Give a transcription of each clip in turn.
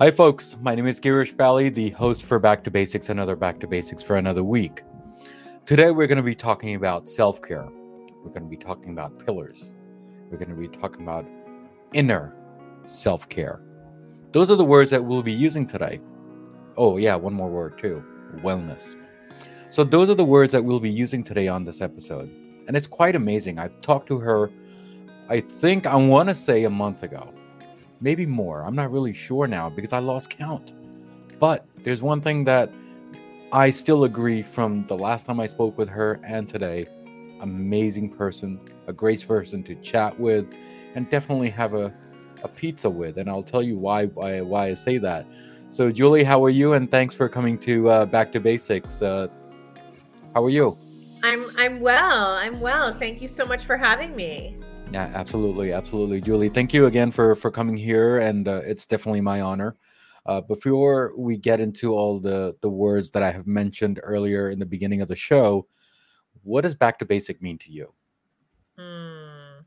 Hi, folks. My name is Girish Bali, the host for Back to Basics, another Back to Basics for another week. Today, we're going to be talking about self care. We're going to be talking about pillars. We're going to be talking about inner self care. Those are the words that we'll be using today. Oh, yeah, one more word too wellness. So, those are the words that we'll be using today on this episode. And it's quite amazing. I talked to her, I think I want to say a month ago maybe more. I'm not really sure now because I lost count. But there's one thing that I still agree from the last time I spoke with her and today. Amazing person, a great person to chat with, and definitely have a, a pizza with. And I'll tell you why, why why I say that. So, Julie, how are you? And thanks for coming to uh, Back to Basics. Uh, how are you? I'm I'm well. I'm well. Thank you so much for having me. Yeah, absolutely, absolutely, Julie. Thank you again for for coming here, and uh, it's definitely my honor. Uh, before we get into all the the words that I have mentioned earlier in the beginning of the show, what does back to basic mean to you? Hmm.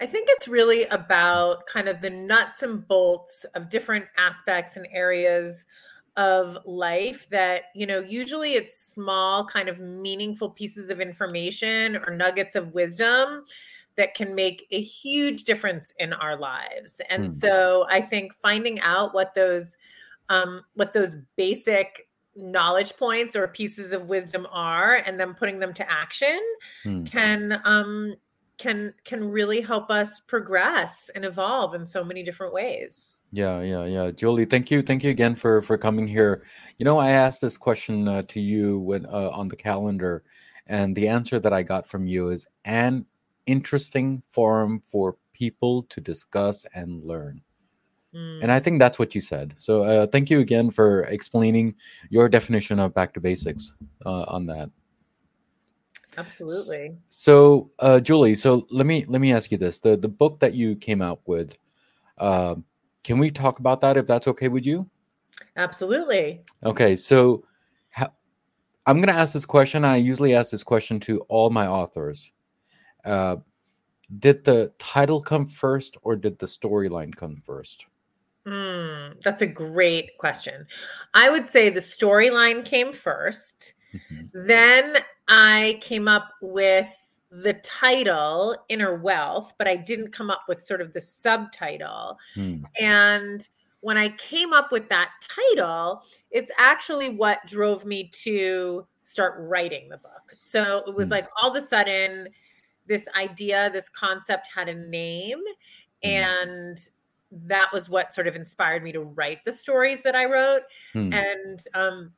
I think it's really about kind of the nuts and bolts of different aspects and areas of life that you know usually it's small kind of meaningful pieces of information or nuggets of wisdom that can make a huge difference in our lives. And hmm. so I think finding out what those um, what those basic knowledge points or pieces of wisdom are and then putting them to action hmm. can um, can can really help us progress and evolve in so many different ways. Yeah, yeah, yeah. Julie, thank you, thank you again for for coming here. You know, I asked this question uh, to you when uh, on the calendar, and the answer that I got from you is an interesting forum for people to discuss and learn. Mm. And I think that's what you said. So uh, thank you again for explaining your definition of back to basics uh, on that. Absolutely. So, uh, Julie, so let me let me ask you this: the the book that you came out with, uh, can we talk about that if that's okay with you? Absolutely. Okay, so I'm going to ask this question. I usually ask this question to all my authors. Uh, did the title come first or did the storyline come first? Mm, that's a great question. I would say the storyline came 1st mm-hmm. Then I came up with the title, Inner Wealth, but I didn't come up with sort of the subtitle. Mm. And when I came up with that title, it's actually what drove me to start writing the book. So it was mm. like all of a sudden, this idea, this concept had a name. Mm. And that was what sort of inspired me to write the stories that I wrote. Mm. And um,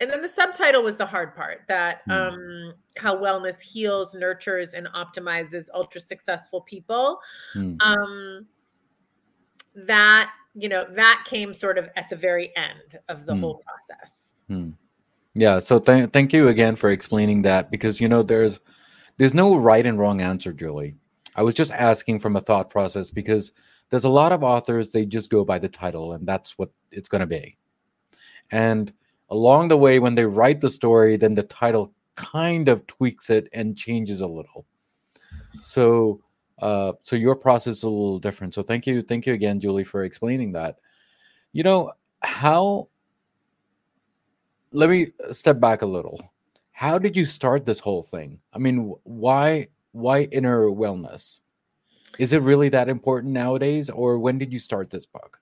and then the subtitle was the hard part that mm. um, how wellness heals, nurtures, and optimizes ultra successful people. Mm. Um, that you know that came sort of at the very end of the mm. whole process. Hmm. Yeah. So th- thank you again for explaining that because you know there's there's no right and wrong answer, Julie. I was just asking from a thought process because there's a lot of authors, they just go by the title and that's what it's going to be. And along the way, when they write the story, then the title kind of tweaks it and changes a little. So, uh, so your process is a little different. So thank you, thank you again, Julie, for explaining that. You know how? Let me step back a little how did you start this whole thing? I mean, why why inner wellness? Is it really that important nowadays, or when did you start this book?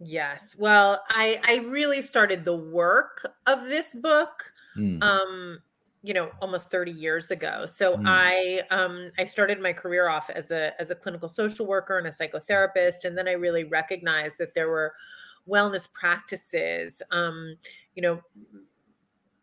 Yes. Well, I I really started the work of this book. Mm. Um, you know almost 30 years ago so mm. i um i started my career off as a as a clinical social worker and a psychotherapist and then i really recognized that there were wellness practices um you know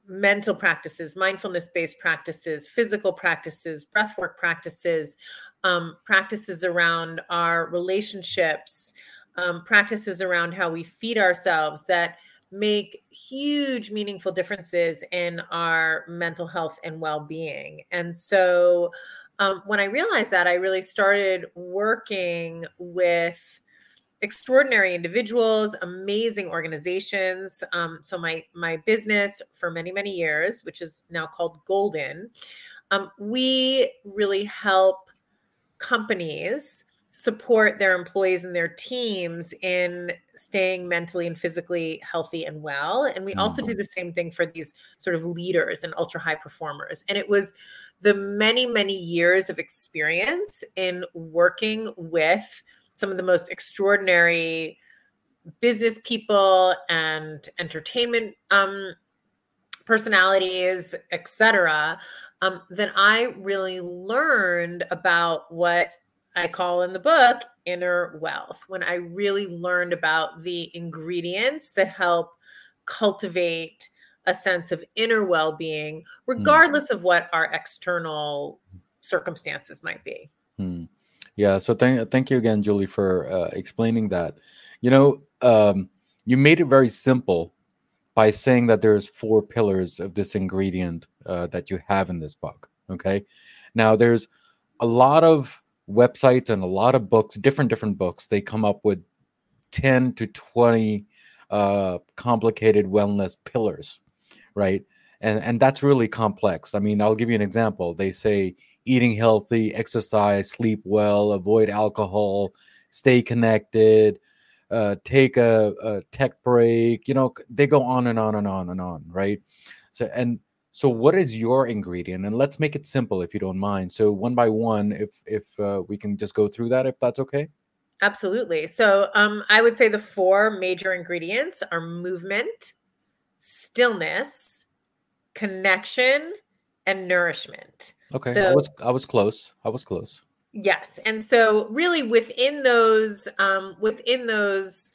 mental practices, mindfulness based practices, physical practices, breathwork practices, um, practices around our relationships, um, practices around how we feed ourselves that make huge, meaningful differences in our mental health and well being. And so um, when I realized that, I really started working with extraordinary individuals, amazing organizations. Um, so my my business for many many years, which is now called Golden, um, we really help companies support their employees and their teams in staying mentally and physically healthy and well. And we also do mm-hmm. the same thing for these sort of leaders and ultra high performers. And it was the many, many years of experience in working with some of the most extraordinary business people and entertainment um, personalities, etc., um, then I really learned about what I call in the book inner wealth, when I really learned about the ingredients that help cultivate a sense of inner well being, hmm. regardless mm. of what our external circumstances might be. Mm. Yeah. So thank, thank you again, Julie, for uh, explaining that. You know, um, you made it very simple by saying that there's four pillars of this ingredient uh, that you have in this book. Okay. Now, there's a lot of websites and a lot of books, different different books, they come up with 10 to 20 uh, complicated wellness pillars, right? And and that's really complex. I mean, I'll give you an example. They say eating healthy, exercise, sleep well, avoid alcohol, stay connected, uh, take a, a tech break. You know, they go on and on and on and on, right? So and so, what is your ingredient? And let's make it simple, if you don't mind. So, one by one, if if uh, we can just go through that, if that's okay. Absolutely. So, um, I would say the four major ingredients are movement, stillness, connection, and nourishment. Okay, so, I was I was close. I was close. Yes, and so really within those um, within those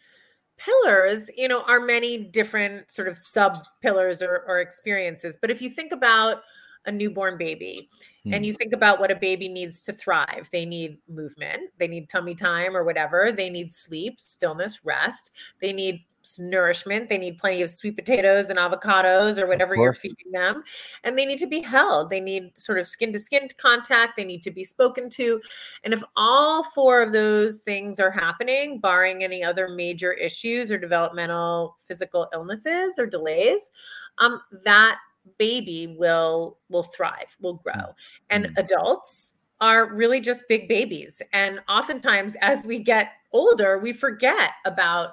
pillars, you know, are many different sort of sub pillars or, or, experiences. But if you think about a newborn baby and hmm. you think about what a baby needs to thrive, they need movement, they need tummy time or whatever, they need sleep, stillness, rest, they need nourishment. They need plenty of sweet potatoes and avocados or whatever you're feeding them. And they need to be held. They need sort of skin to skin contact. They need to be spoken to. And if all four of those things are happening, barring any other major issues or developmental physical illnesses or delays, um, that baby will will thrive, will grow. Mm. And mm-hmm. adults are really just big babies. And oftentimes as we get older, we forget about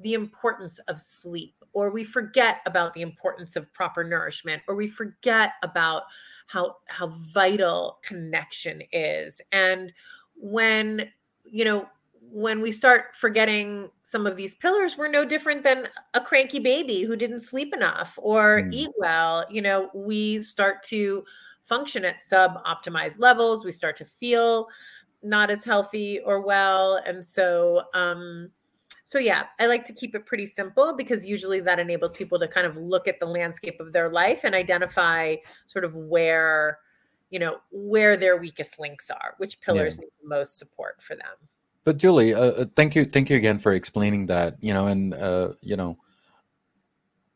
the importance of sleep or we forget about the importance of proper nourishment or we forget about how how vital connection is. And when you know when we start forgetting some of these pillars we're no different than a cranky baby who didn't sleep enough or mm. eat well. You know we start to function at sub optimized levels. We start to feel not as healthy or well. And so um so yeah, I like to keep it pretty simple because usually that enables people to kind of look at the landscape of their life and identify sort of where, you know, where their weakest links are, which pillars yeah. need the most support for them. But Julie, uh, uh, thank you, thank you again for explaining that. You know, and uh, you know,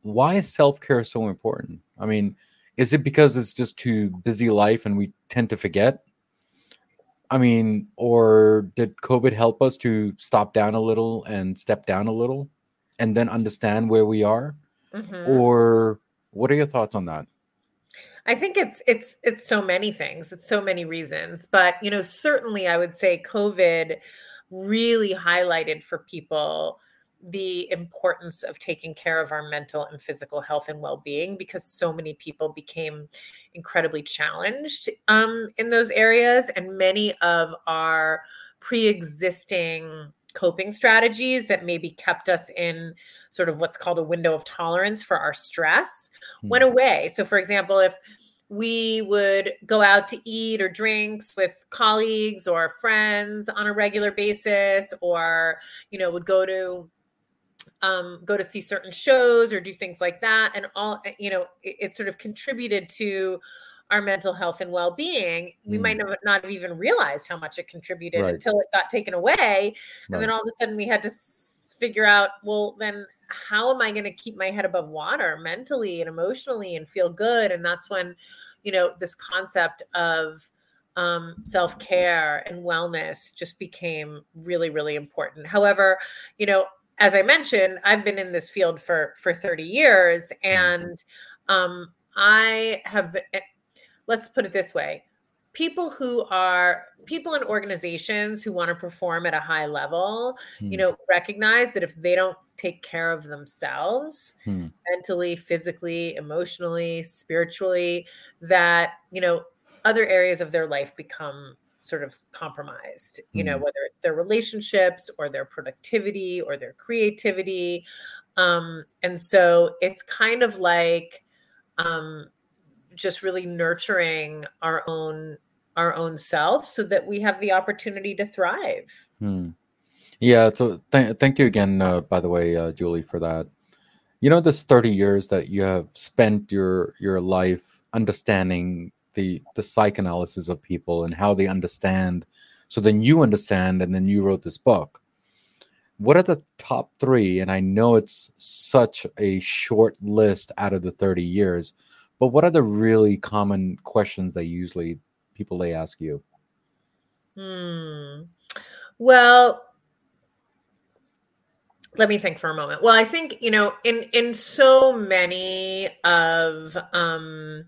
why is self care so important? I mean, is it because it's just too busy life and we tend to forget? I mean, or did COVID help us to stop down a little and step down a little and then understand where we are? Mm-hmm. Or what are your thoughts on that? I think it's it's it's so many things. It's so many reasons, but you know, certainly I would say COVID really highlighted for people the importance of taking care of our mental and physical health and well-being because so many people became incredibly challenged um, in those areas and many of our pre-existing coping strategies that maybe kept us in sort of what's called a window of tolerance for our stress mm-hmm. went away so for example if we would go out to eat or drinks with colleagues or friends on a regular basis or you know would go to um, go to see certain shows or do things like that and all eh, you know it, it sort of contributed to our mental health and well-being we mm. might not have even realized how much it contributed right. until it got taken away right. and then all of a sudden we had to figure out well then how am i going to keep my head above water mentally and emotionally and feel good and that's when you know this concept of um, self-care and wellness just became really really important however you know as I mentioned, I've been in this field for for 30 years, mm-hmm. and um, I have. Eh, let's put it this way: people who are people in organizations who want to perform at a high level hmm. you know recognize that if they don't take care of themselves hmm. mentally physically emotionally spiritually that you know other areas of their life become sort of compromised you know hmm. whether it's their relationships or their productivity or their creativity um and so it's kind of like um just really nurturing our own our own self so that we have the opportunity to thrive hmm. yeah so th- thank you again uh, by the way uh, julie for that you know this 30 years that you have spent your your life understanding the the psychoanalysis of people and how they understand so then you understand and then you wrote this book what are the top three and i know it's such a short list out of the 30 years but what are the really common questions that usually people they ask you? Hmm. Well, let me think for a moment. Well, I think you know, in in so many of um,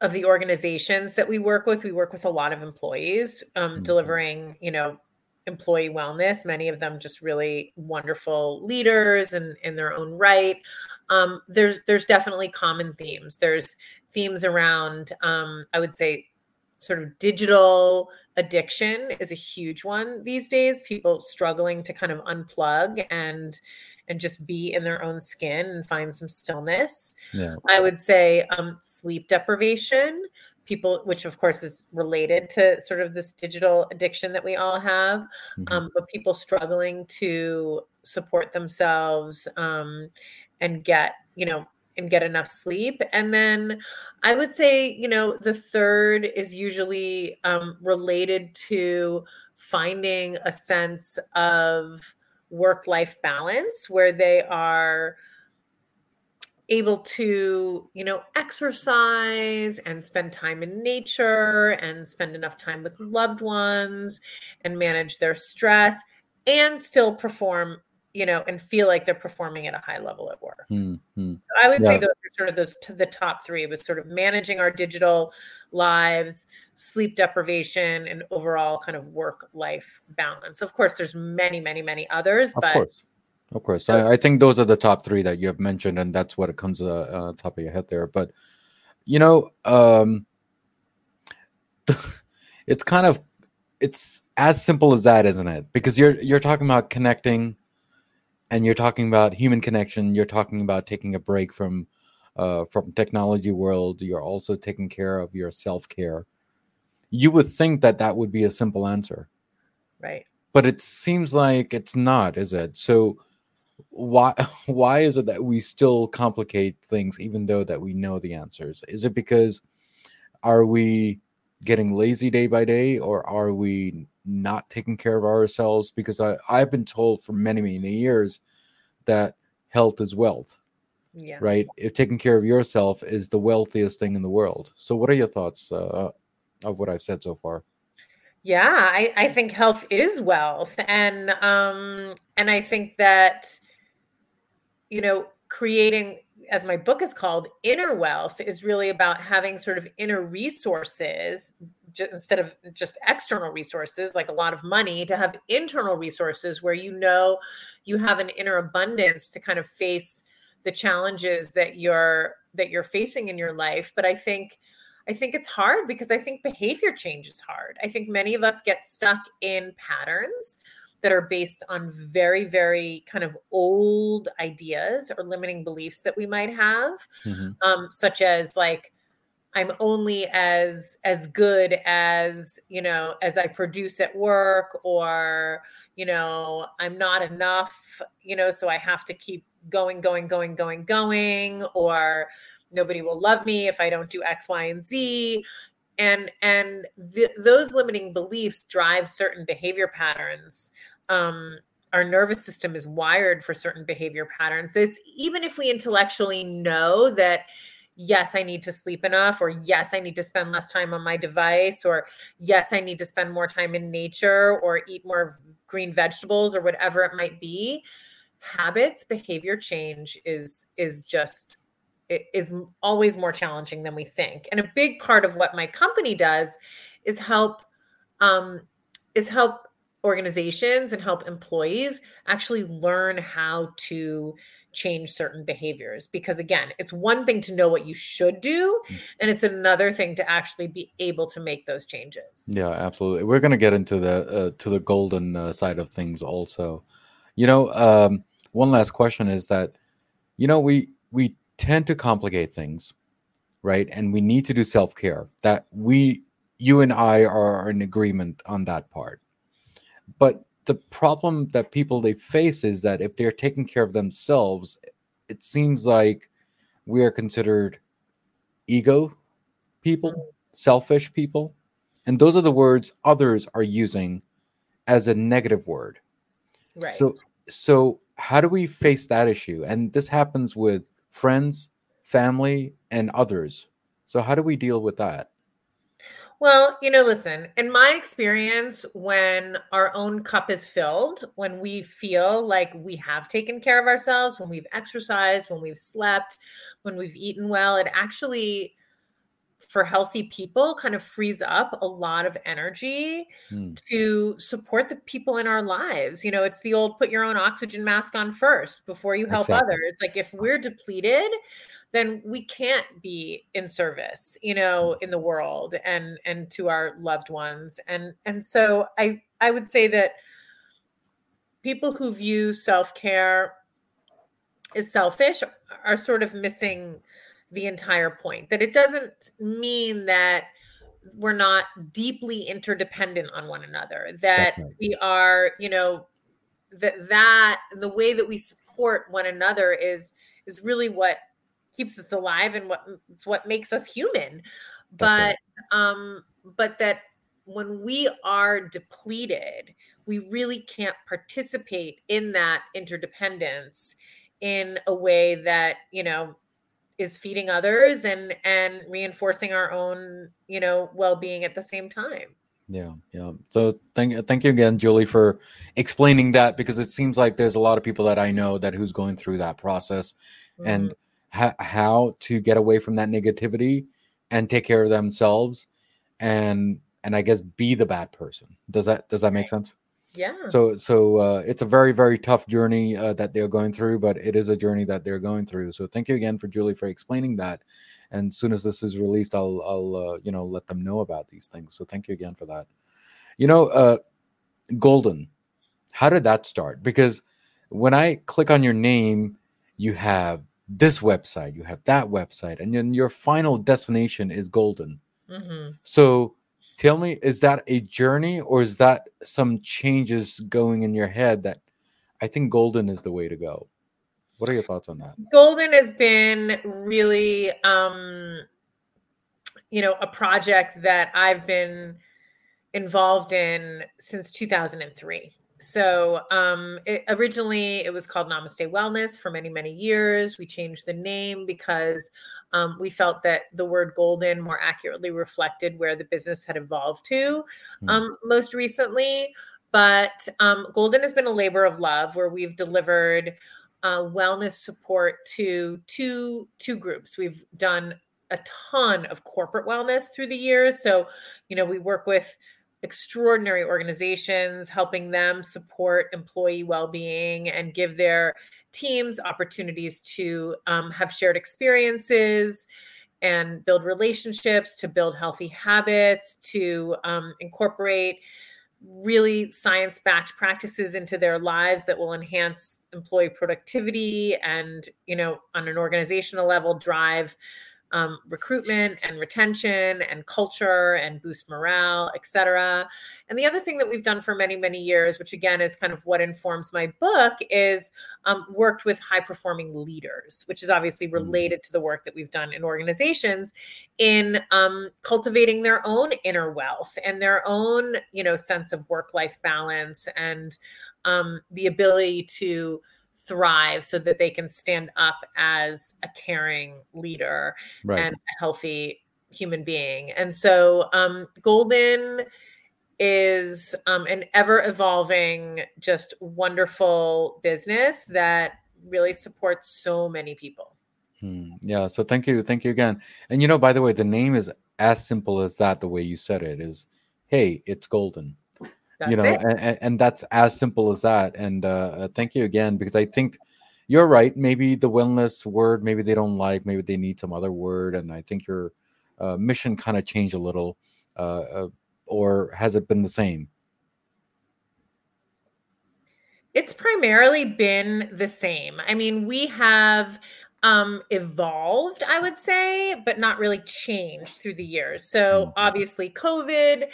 of the organizations that we work with, we work with a lot of employees, um, mm-hmm. delivering you know employee wellness. Many of them just really wonderful leaders and in their own right um, there's there's definitely common themes. There's themes around um, I would say sort of digital addiction is a huge one these days. People struggling to kind of unplug and and just be in their own skin and find some stillness. Yeah. I would say um, sleep deprivation, people, which of course is related to sort of this digital addiction that we all have, mm-hmm. um, but people struggling to support themselves um, and get you know and get enough sleep and then i would say you know the third is usually um, related to finding a sense of work life balance where they are able to you know exercise and spend time in nature and spend enough time with loved ones and manage their stress and still perform you know, and feel like they're performing at a high level at work. Mm-hmm. So I would yeah. say those are sort of those to the top three was sort of managing our digital lives, sleep deprivation, and overall kind of work life balance. Of course, there's many, many, many others, of but course. Of course, I, I, think those are the top three that you have mentioned, and that's what it comes uh, uh top of your head there. But you know, um, it's kind of it's as simple as that, isn't it? Because you're you're talking about connecting and you're talking about human connection you're talking about taking a break from uh, from technology world you're also taking care of your self-care. You would think that that would be a simple answer. Right. But it seems like it's not is it? So why why is it that we still complicate things even though that we know the answers? Is it because are we getting lazy day by day or are we not taking care of ourselves because I, I've been told for many, many years that health is wealth. Yeah. Right. If taking care of yourself is the wealthiest thing in the world. So, what are your thoughts uh, of what I've said so far? Yeah, I, I think health is wealth, and um, and I think that you know creating as my book is called, inner wealth is really about having sort of inner resources instead of just external resources like a lot of money to have internal resources where you know you have an inner abundance to kind of face the challenges that you're that you're facing in your life but i think i think it's hard because i think behavior change is hard i think many of us get stuck in patterns that are based on very, very kind of old ideas or limiting beliefs that we might have, mm-hmm. um, such as like, I'm only as as good as you know as I produce at work, or you know I'm not enough, you know, so I have to keep going, going, going, going, going, or nobody will love me if I don't do X, Y, and Z. And and th- those limiting beliefs drive certain behavior patterns. Um, our nervous system is wired for certain behavior patterns. It's even if we intellectually know that yes i need to sleep enough or yes i need to spend less time on my device or yes i need to spend more time in nature or eat more green vegetables or whatever it might be habits behavior change is is just is always more challenging than we think. And a big part of what my company does is help um, is help organizations and help employees actually learn how to change certain behaviors because again it's one thing to know what you should do mm. and it's another thing to actually be able to make those changes. Yeah absolutely. We're going to get into the uh, to the golden uh, side of things also. You know um, one last question is that you know we we tend to complicate things right? And we need to do self-care. That we you and i are in agreement on that part. But the problem that people they face is that if they're taking care of themselves, it seems like we are considered ego people, mm. selfish people. And those are the words others are using as a negative word. Right. So so how do we face that issue? And this happens with friends, family, and others. So how do we deal with that? Well, you know, listen, in my experience, when our own cup is filled, when we feel like we have taken care of ourselves, when we've exercised, when we've slept, when we've eaten well, it actually, for healthy people, kind of frees up a lot of energy hmm. to support the people in our lives. You know, it's the old put your own oxygen mask on first before you help exactly. others. Like if we're depleted, then we can't be in service you know in the world and and to our loved ones and and so i i would say that people who view self-care as selfish are sort of missing the entire point that it doesn't mean that we're not deeply interdependent on one another that Definitely. we are you know that that the way that we support one another is is really what keeps us alive and what it's what makes us human but right. um but that when we are depleted we really can't participate in that interdependence in a way that you know is feeding others and and reinforcing our own you know well-being at the same time yeah yeah so thank thank you again julie for explaining that because it seems like there's a lot of people that i know that who's going through that process mm-hmm. and ha- how to get away from that negativity and take care of themselves and and I guess be the bad person. Does that does that make sense? Yeah. So so uh, it's a very very tough journey uh, that they're going through, but it is a journey that they're going through. So thank you again for Julie for explaining that. And as soon as this is released, I'll I'll uh, you know let them know about these things. So thank you again for that. You know, uh, Golden, how did that start? Because when I click on your name, you have this website, you have that website, and then your final destination is golden. Mm-hmm. So tell me, is that a journey or is that some changes going in your head that I think golden is the way to go? What are your thoughts on that? Golden has been really, um, you know, a project that I've been involved in since 2003. So um, it, originally it was called Namaste Wellness for many, many years. We changed the name because um, we felt that the word golden more accurately reflected where the business had evolved to hmm. um, most recently. But um, Golden has been a labor of love where we've delivered uh, wellness support to two two groups. We've done a ton of corporate wellness through the years. So, you know, we work with extraordinary organizations, helping them support employee well being and give their teams opportunities to um, have shared experiences and build relationships, to build healthy habits, to um, incorporate really science backed practices into their lives that will enhance employee productivity and you know on an organizational level drive um, recruitment and retention and culture and boost morale, et cetera. And the other thing that we've done for many, many years, which again is kind of what informs my book, is um, worked with high performing leaders, which is obviously mm. related to the work that we've done in organizations in um, cultivating their own inner wealth and their own, you know, sense of work life balance and um, the ability to thrive so that they can stand up as a caring leader right. and a healthy human being. And so um, Golden is um, an ever evolving, just wonderful business that really supports so many people. Hmm. Yeah. So thank you, thank you again. And you know, by the way, the name is as simple as that. The way you said it is, hey, it's golden. That's you know, and, and, that's as simple as that. And uh, uh, thank you again because I think you're right. Maybe the wellness word, maybe they don't like, maybe they need some other word. And I think your uh, mission kind of changed a little, uh, uh, or has it been the same? It's primarily been the same. I mean, we have um evolved i would say but not really changed through the years so mm-hmm. obviously covid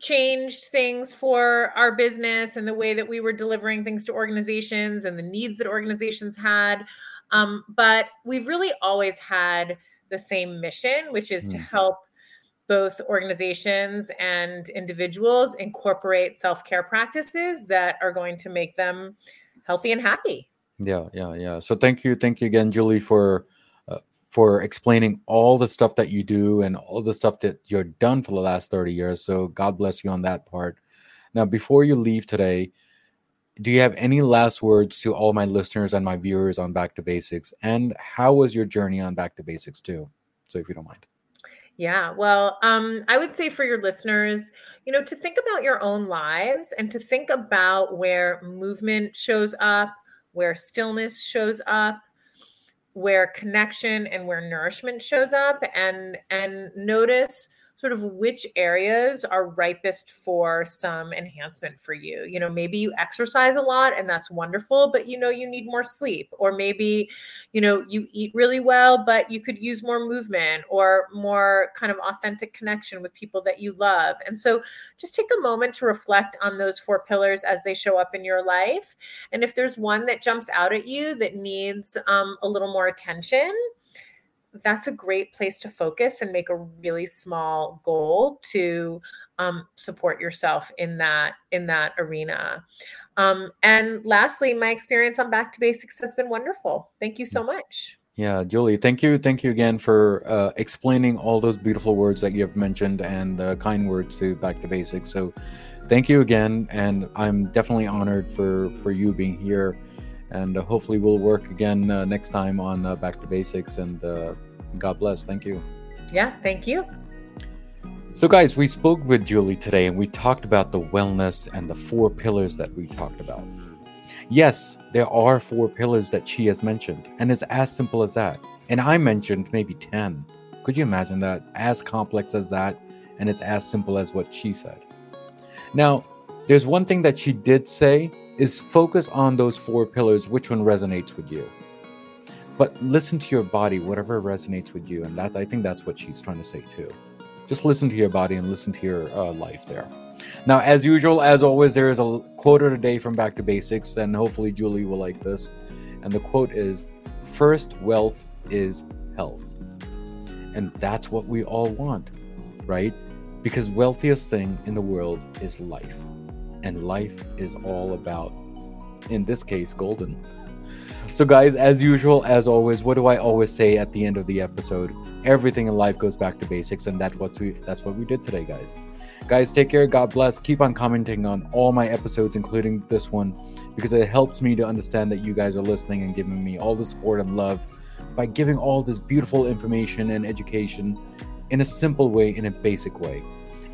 changed things for our business and the way that we were delivering things to organizations and the needs that organizations had um, but we've really always had the same mission which is mm-hmm. to mm. help both organizations and individuals incorporate self-care practices that are going to make them healthy and happy yeah, yeah, yeah. So thank you, thank you again, Julie, for for explaining all the stuff that you do and all the stuff that you're done for the last 30 years. So God bless you on that part. Now, before you leave today, do you have any last words to all my listeners and my viewers on Back to Basics? And how was your journey on Back to Basics too? So if you don't mind. Yeah, well, um, I would say for your listeners, you know, to think about your own lives and to think about where movement shows up where stillness shows up where connection and where nourishment shows up and and notice sort of which areas are ripest for some enhancement for you. You know, maybe you exercise a lot and that's wonderful, but you know, you need more sleep. Or maybe, you know, you eat really well, but you could use more movement or more kind of authentic connection with people that you love. And so just take a moment to reflect on those four pillars as they show up in your life. And if there's one that jumps out at you that needs um, a little more attention, that's a great place to focus and make a really small goal to um, support yourself in that in that arena. Um, and lastly, my experience on Back to Basics has been wonderful. Thank you so mm. much. Yeah, Julie, thank you, thank you again for uh, explaining all those beautiful words that you have mentioned and the kind words to Back to Basics. So, thank you again, and I'm definitely honored for for you being here and uh, hopefully we'll work again uh, next time on uh, back to basics and uh, god bless. Thank you. Yeah thank you. So guys we spoke with julie today and we talked about the wellness and the four pillars that we talked about. Yes there are four pillars that she has mentioned and it's as simple as that. And i mentioned maybe 10 could you imagine that? As complex as that and it's as simple as what she said. Now there's one thing that she did say is focus on those four pillars, which one resonates with you. But listen to your body, whatever resonates with you. And that I think that's what she's trying to say too. Just listen to your body and listen to your uh, life there. Now, as usual, as always, there is a quote of the day from Back to Basics, and hopefully Julie will like this. And the quote is First wealth is health. And that's what we all want, right? Because wealthiest thing in the world is life and life is all about, in this case, golden. So, guys, as usual, as always, what do I always say at the end of the episode? Everything in life goes back to basics, and that's what we that's what we did today, guys. Guys, take care. God bless. Keep on commenting on all my episodes, including this one, because it helps me to understand that you guys are listening and giving me all the support and love by giving all this beautiful information and education in a simple way, in a basic way.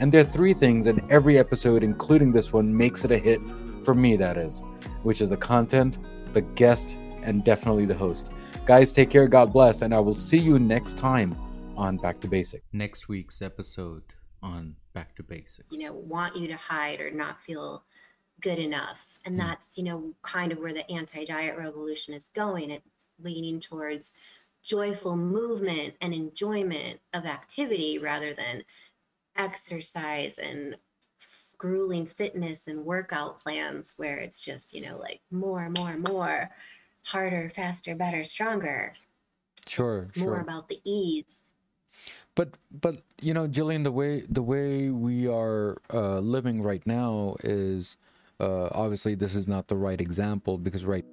And there are three things in every episode, including this one, makes it a hit for me, that is, which is the content, the guest, and definitely the host. Guys, take care, God bless, and I will see you next time on Back to Basic. Next week's episode on Back to Basics. You know, want you to hide or not feel good enough. And mm. that's, you know, kind of where the anti diet revolution is going. It's leaning towards joyful movement and enjoyment of activity rather than exercise and grueling fitness and workout plans where it's just, you know, like more, more, more, harder, faster, better, stronger. Sure. It's more sure. about the ease. But but you know, Jillian, the way the way we are uh, living right now is uh, obviously this is not the right example because right